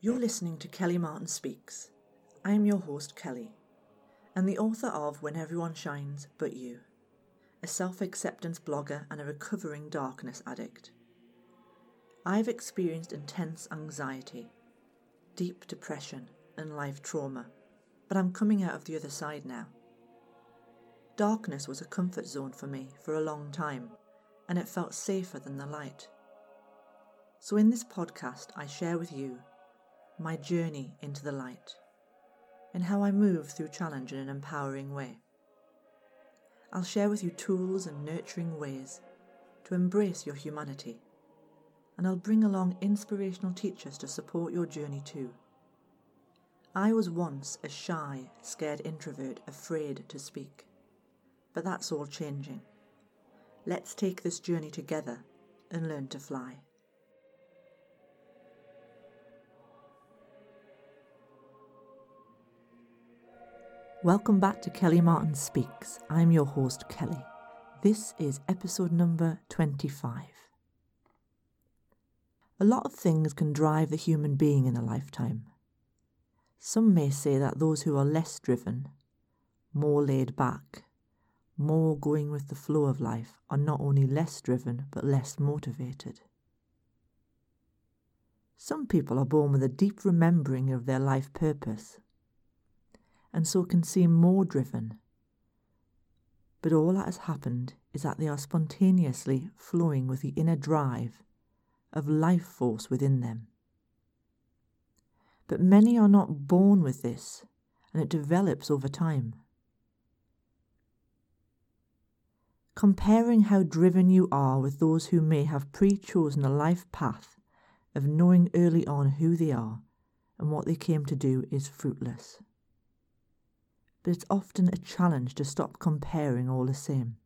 You're listening to Kelly Martin Speaks. I am your host, Kelly, and the author of When Everyone Shines But You, a self acceptance blogger and a recovering darkness addict. I've experienced intense anxiety, deep depression, and life trauma, but I'm coming out of the other side now. Darkness was a comfort zone for me for a long time, and it felt safer than the light. So, in this podcast, I share with you my journey into the light and how I move through challenge in an empowering way. I'll share with you tools and nurturing ways to embrace your humanity, and I'll bring along inspirational teachers to support your journey too. I was once a shy, scared introvert, afraid to speak, but that's all changing. Let's take this journey together and learn to fly. Welcome back to Kelly Martin Speaks. I'm your host, Kelly. This is episode number 25. A lot of things can drive the human being in a lifetime. Some may say that those who are less driven, more laid back, more going with the flow of life are not only less driven but less motivated. Some people are born with a deep remembering of their life purpose and so can seem more driven. But all that has happened is that they are spontaneously flowing with the inner drive of life force within them. But many are not born with this, and it develops over time. Comparing how driven you are with those who may have pre chosen a life path of knowing early on who they are and what they came to do is fruitless but it's often a challenge to stop comparing all the same.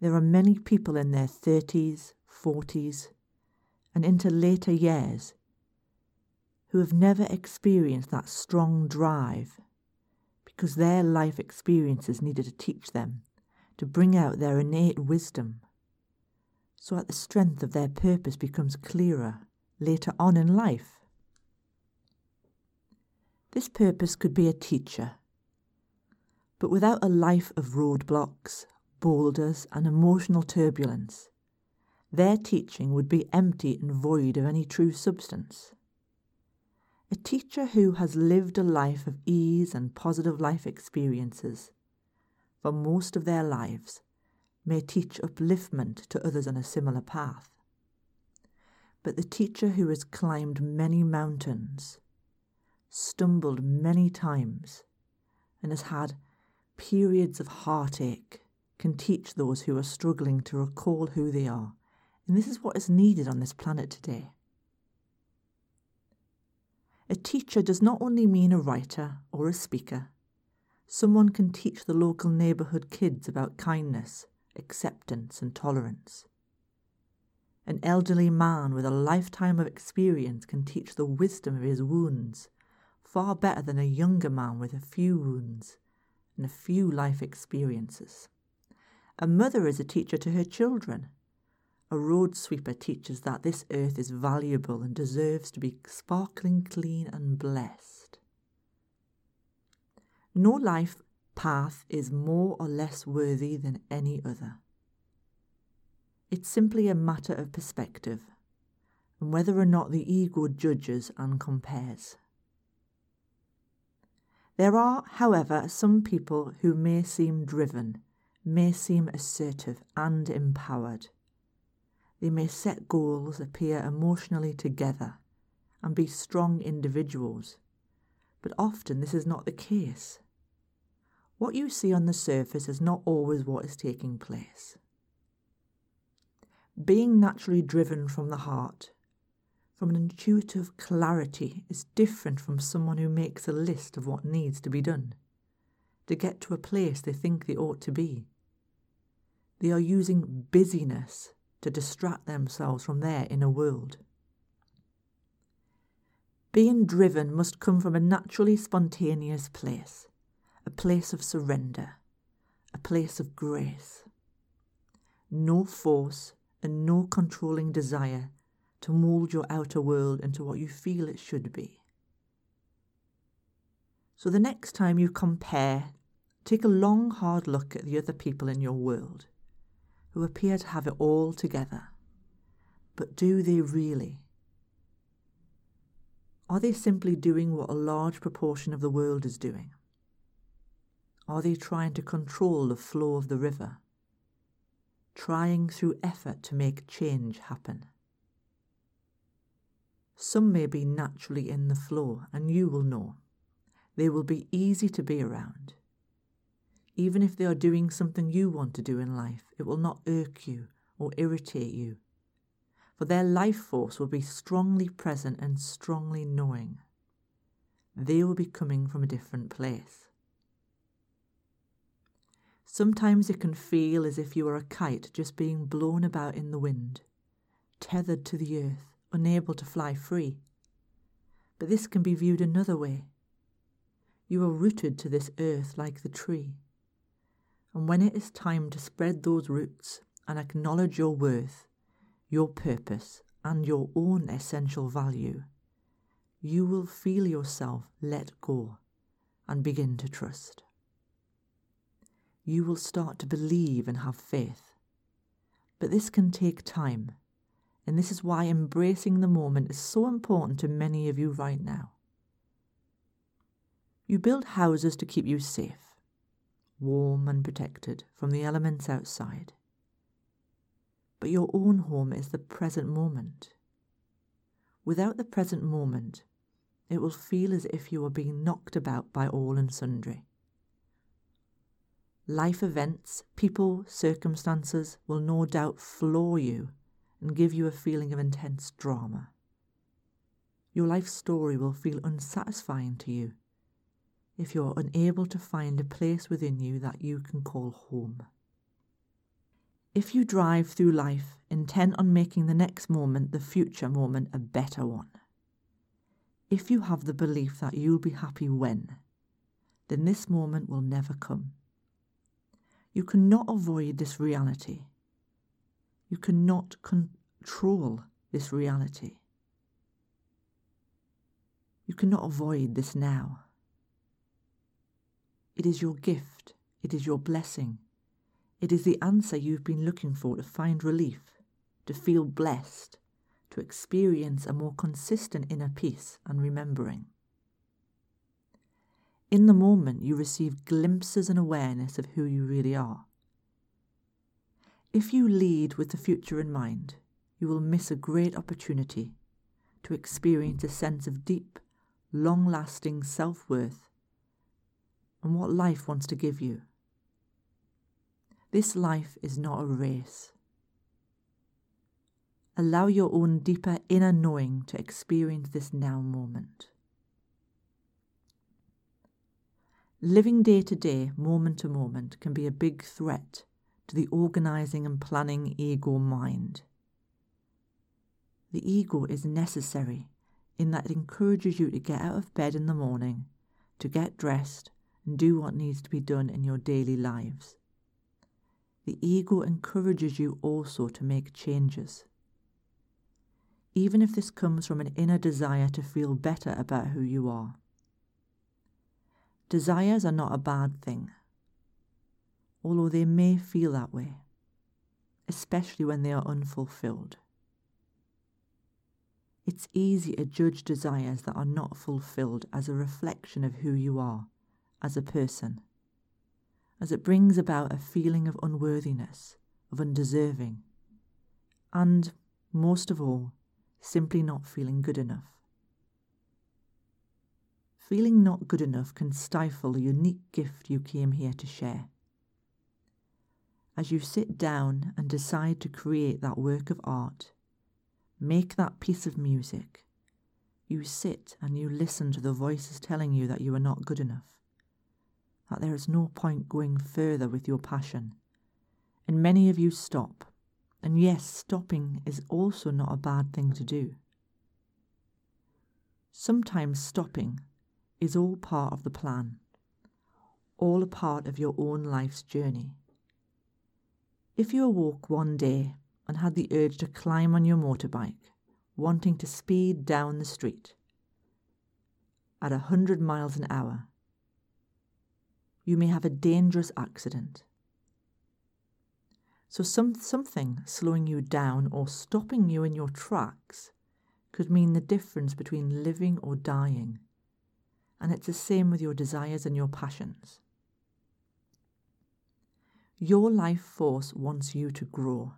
There are many people in their 30s, 40s, and into later years who have never experienced that strong drive because their life experiences needed to teach them to bring out their innate wisdom so that the strength of their purpose becomes clearer later on in life. This purpose could be a teacher. But without a life of roadblocks, boulders, and emotional turbulence, their teaching would be empty and void of any true substance. A teacher who has lived a life of ease and positive life experiences for most of their lives may teach upliftment to others on a similar path. But the teacher who has climbed many mountains, stumbled many times and has had periods of heartache can teach those who are struggling to recall who they are. And this is what is needed on this planet today. A teacher does not only mean a writer or a speaker. Someone can teach the local neighbourhood kids about kindness, acceptance, and tolerance. An elderly man with a lifetime of experience can teach the wisdom of his wounds far better than a younger man with a few wounds and a few life experiences. A mother is a teacher to her children. A road sweeper teaches that this earth is valuable and deserves to be sparkling clean and blessed. No life path is more or less worthy than any other. It's simply a matter of perspective and whether or not the ego judges and compares. There are, however, some people who may seem driven, may seem assertive and empowered. They may set goals, appear emotionally together, and be strong individuals, but often this is not the case. What you see on the surface is not always what is taking place. Being naturally driven from the heart from an intuitive clarity is different from someone who makes a list of what needs to be done to get to a place they think they ought to be. They are using busyness to distract themselves from their inner world. Being driven must come from a naturally spontaneous place, a place of surrender, a place of grace. No force and no controlling desire to mould your outer world into what you feel it should be. So the next time you compare, take a long, hard look at the other people in your world who appear to have it all together. But do they really? Are they simply doing what a large proportion of the world is doing? Are they trying to control the flow of the river? Trying through effort to make change happen? Some may be naturally in the flow, and you will know. They will be easy to be around. Even if they are doing something you want to do in life, it will not irk you or irritate you for their life force will be strongly present and strongly knowing. They will be coming from a different place. Sometimes it can feel as if you are a kite just being blown about in the wind, tethered to the earth, unable to fly free. But this can be viewed another way. You are rooted to this earth like the tree. And when it is time to spread those roots and acknowledge your worth, your purpose, and your own essential value, you will feel yourself let go and begin to trust. You will start to believe and have faith. But this can take time, and this is why embracing the moment is so important to many of you right now. You build houses to keep you safe, warm and protected from the elements outside but your own home is the present moment. Without the present moment, it will feel as if you are being knocked about by all and sundry. Life events, people, circumstances will no doubt floor you and give you a feeling of intense drama. Your life story will feel unsatisfying to you if you are unable to find a place within you that you can call home. If you drive through life intent on making the next moment, the future moment, a better one, if you have the belief that you'll be happy when, then this moment will never come. You cannot avoid this reality. You cannot control this reality. You cannot avoid this now. It is your gift, it is your blessing, it is the answer you've been looking for to find relief, to feel blessed, to experience a more consistent inner peace and remembering. In the moment, you receive glimpses and awareness of who you really are. If you lead with the future in mind, you will miss a great opportunity to experience a sense of deep, long lasting self worth and what life wants to give you. This life is not a race. Allow your own deeper inner knowing to experience this now moment. Living day to day, moment to moment, can be a big threat to the organizing and planning ego mind. The ego is necessary in that it encourages you to get out of bed in the morning, to get dressed, and do what needs to be done in your daily lives the ego encourages you also to make changes. Even if this comes from an inner desire to feel better about who you are. Desires are not a bad thing, although they may feel that way, especially when they are unfulfilled. It's easy to judge desires that are not fulfilled as a reflection of who you are as a person as it brings about a feeling of unworthiness, of undeserving, and, most of all, simply not feeling good enough. Feeling not good enough can stifle the unique gift you came here to share. As you sit down and decide to create that work of art, make that piece of music, you sit and you listen to the voices telling you that you are not good enough that there is no point going further with your passion. And many of you stop. And yes, stopping is also not a bad thing to do. Sometimes stopping is all part of the plan, all a part of your own life's journey. If you awoke one day and had the urge to climb on your motorbike, wanting to speed down the street at a hundred miles an hour. You may have a dangerous accident. So some, something slowing you down or stopping you in your tracks could mean the difference between living or dying. And it's the same with your desires and your passions. Your life force wants you to grow.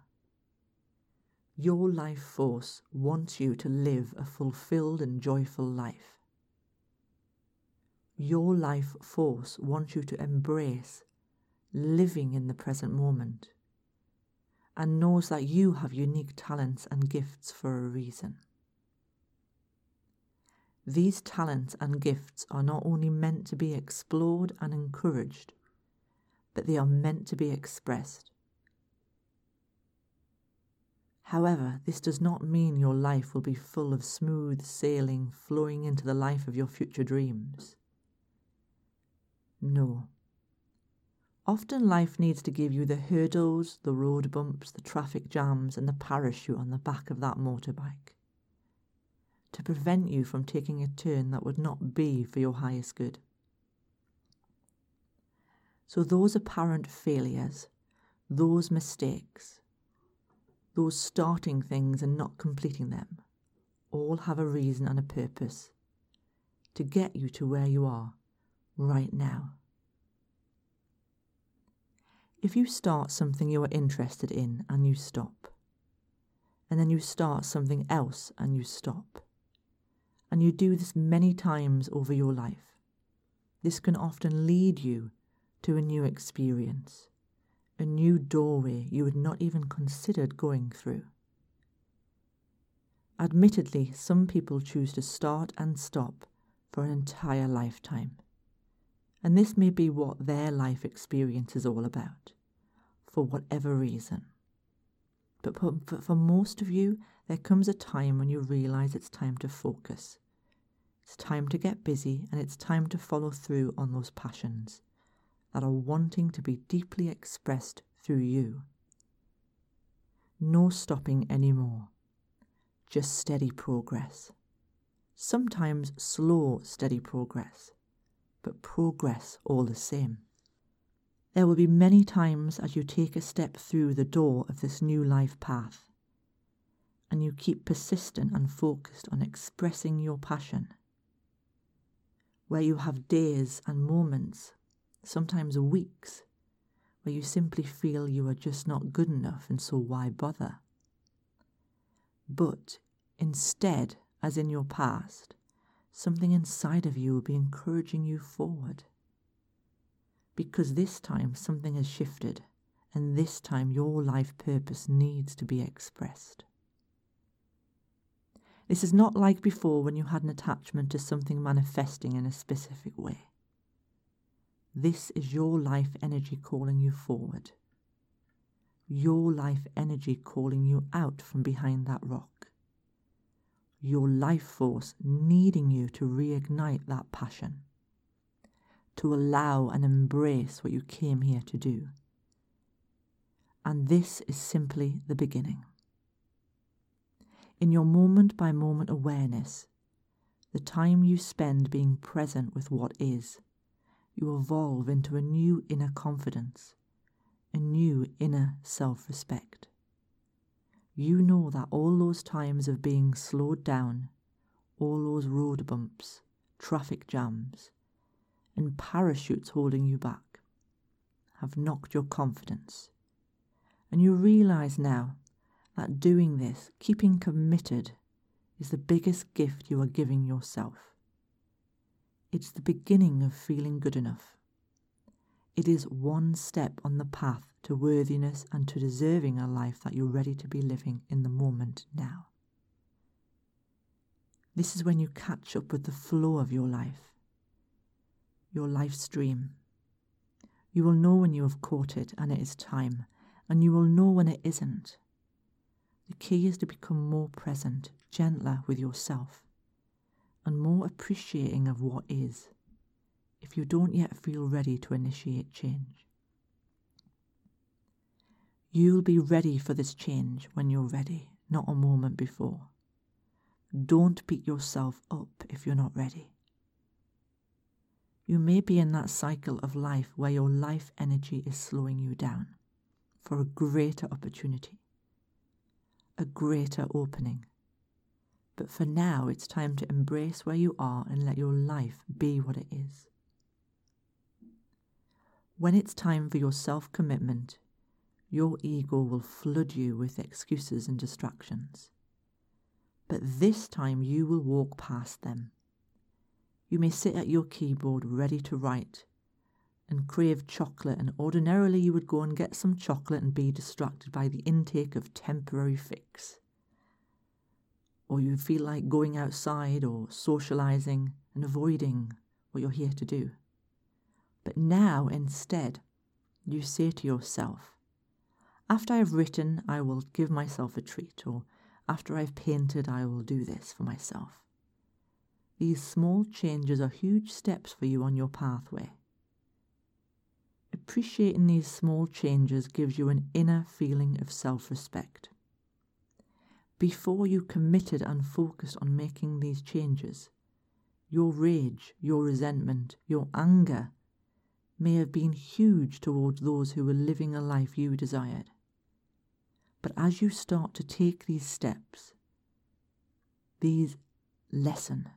Your life force wants you to live a fulfilled and joyful life. Your life force wants you to embrace living in the present moment and knows that you have unique talents and gifts for a reason. These talents and gifts are not only meant to be explored and encouraged, but they are meant to be expressed. However, this does not mean your life will be full of smooth sailing flowing into the life of your future dreams. No. Often life needs to give you the hurdles, the road bumps, the traffic jams, and the parachute on the back of that motorbike to prevent you from taking a turn that would not be for your highest good. So, those apparent failures, those mistakes, those starting things and not completing them, all have a reason and a purpose to get you to where you are right now. If you start something you are interested in and you stop, and then you start something else and you stop, and you do this many times over your life, this can often lead you to a new experience, a new doorway you had not even considered going through. Admittedly, some people choose to start and stop for an entire lifetime and this may be what their life experience is all about, for whatever reason. But for most of you, there comes a time when you realize it's time to focus. It's time to get busy and it's time to follow through on those passions that are wanting to be deeply expressed through you. No stopping anymore, just steady progress. Sometimes slow, steady progress but progress all the same. There will be many times as you take a step through the door of this new life path and you keep persistent and focused on expressing your passion, where you have days and moments, sometimes weeks, where you simply feel you are just not good enough and so why bother? But instead, as in your past, something inside of you will be encouraging you forward. Because this time something has shifted, and this time your life purpose needs to be expressed. This is not like before when you had an attachment to something manifesting in a specific way. This is your life energy calling you forward. Your life energy calling you out from behind that rock your life force needing you to reignite that passion, to allow and embrace what you came here to do. And this is simply the beginning. In your moment by moment awareness, the time you spend being present with what is, you evolve into a new inner confidence, a new inner self respect you know that all those times of being slowed down, all those road bumps, traffic jams, and parachutes holding you back have knocked your confidence. And you realize now that doing this, keeping committed, is the biggest gift you are giving yourself. It's the beginning of feeling good enough. It is one step on the path to worthiness and to deserving a life that you're ready to be living in the moment now. This is when you catch up with the flow of your life, your life stream. You will know when you have caught it and it is time, and you will know when it isn't. The key is to become more present, gentler with yourself, and more appreciating of what is if you don't yet feel ready to initiate change. You'll be ready for this change when you're ready, not a moment before. don't beat yourself up if you're not ready. You may be in that cycle of life where your life energy is slowing you down for a greater opportunity, a greater opening. But for now, it's time to embrace where you are and let your life be what it is. When it's time for your self commitment, your ego will flood you with excuses and distractions. But this time you will walk past them. You may sit at your keyboard ready to write and crave chocolate, and ordinarily you would go and get some chocolate and be distracted by the intake of temporary fix. Or you feel like going outside or socializing and avoiding what you're here to do. But now, instead, you say to yourself, after I've written, I will give myself a treat, or after I've painted, I will do this for myself. These small changes are huge steps for you on your pathway. Appreciating these small changes gives you an inner feeling of self respect. Before you committed and focused on making these changes, your rage, your resentment, your anger may have been huge towards those who were living a life you desired. But as you start to take these steps, these lessen.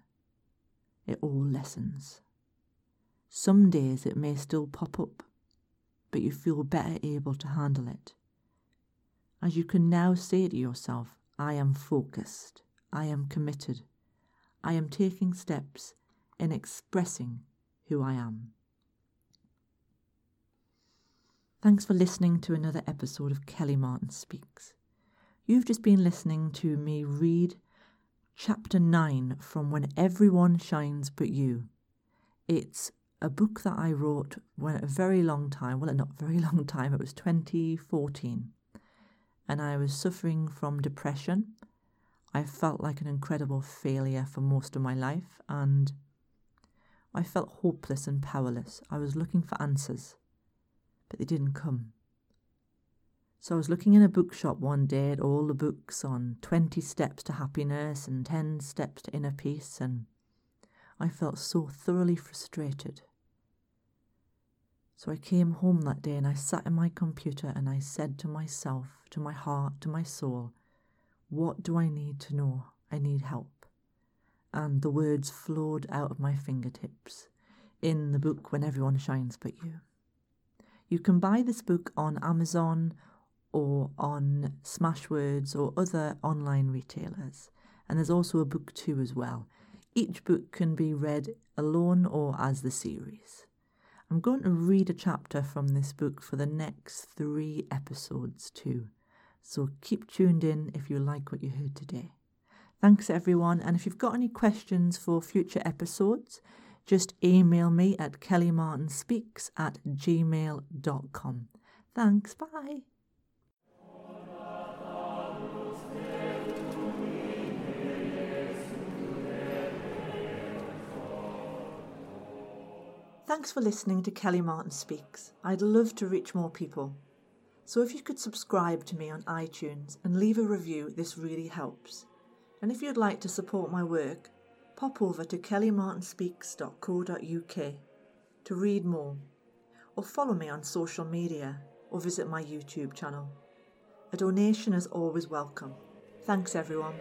It all lessens. Some days it may still pop up, but you feel better able to handle it. As you can now say to yourself, I am focused, I am committed, I am taking steps in expressing who I am. Thanks for listening to another episode of Kelly Martin Speaks. You've just been listening to me read chapter 9 from When Everyone Shines But You. It's a book that I wrote when a very long time, well, not very long time, it was 2014. And I was suffering from depression. I felt like an incredible failure for most of my life, and I felt hopeless and powerless. I was looking for answers but they didn't come. So I was looking in a bookshop one day at all the books on 20 steps to happiness and 10 steps to inner peace, and I felt so thoroughly frustrated. So I came home that day and I sat in my computer and I said to myself, to my heart, to my soul, What do I need to know? I need help. And the words flowed out of my fingertips in the book When Everyone Shines But You. You can buy this book on Amazon or on Smashwords or other online retailers. And there's also a book two as well. Each book can be read alone or as the series. I'm going to read a chapter from this book for the next three episodes too. So keep tuned in if you like what you heard today. Thanks everyone, and if you've got any questions for future episodes, just email me at kellymartinspeaks at gmail.com. Thanks, bye. Thanks for listening to Kelly Martin Speaks. I'd love to reach more people. So if you could subscribe to me on iTunes and leave a review, this really helps. And if you'd like to support my work, pop over to kellymartinspeaks.co.uk to read more, or follow me on social media, or visit my YouTube channel. A donation is always welcome. Thanks, everyone.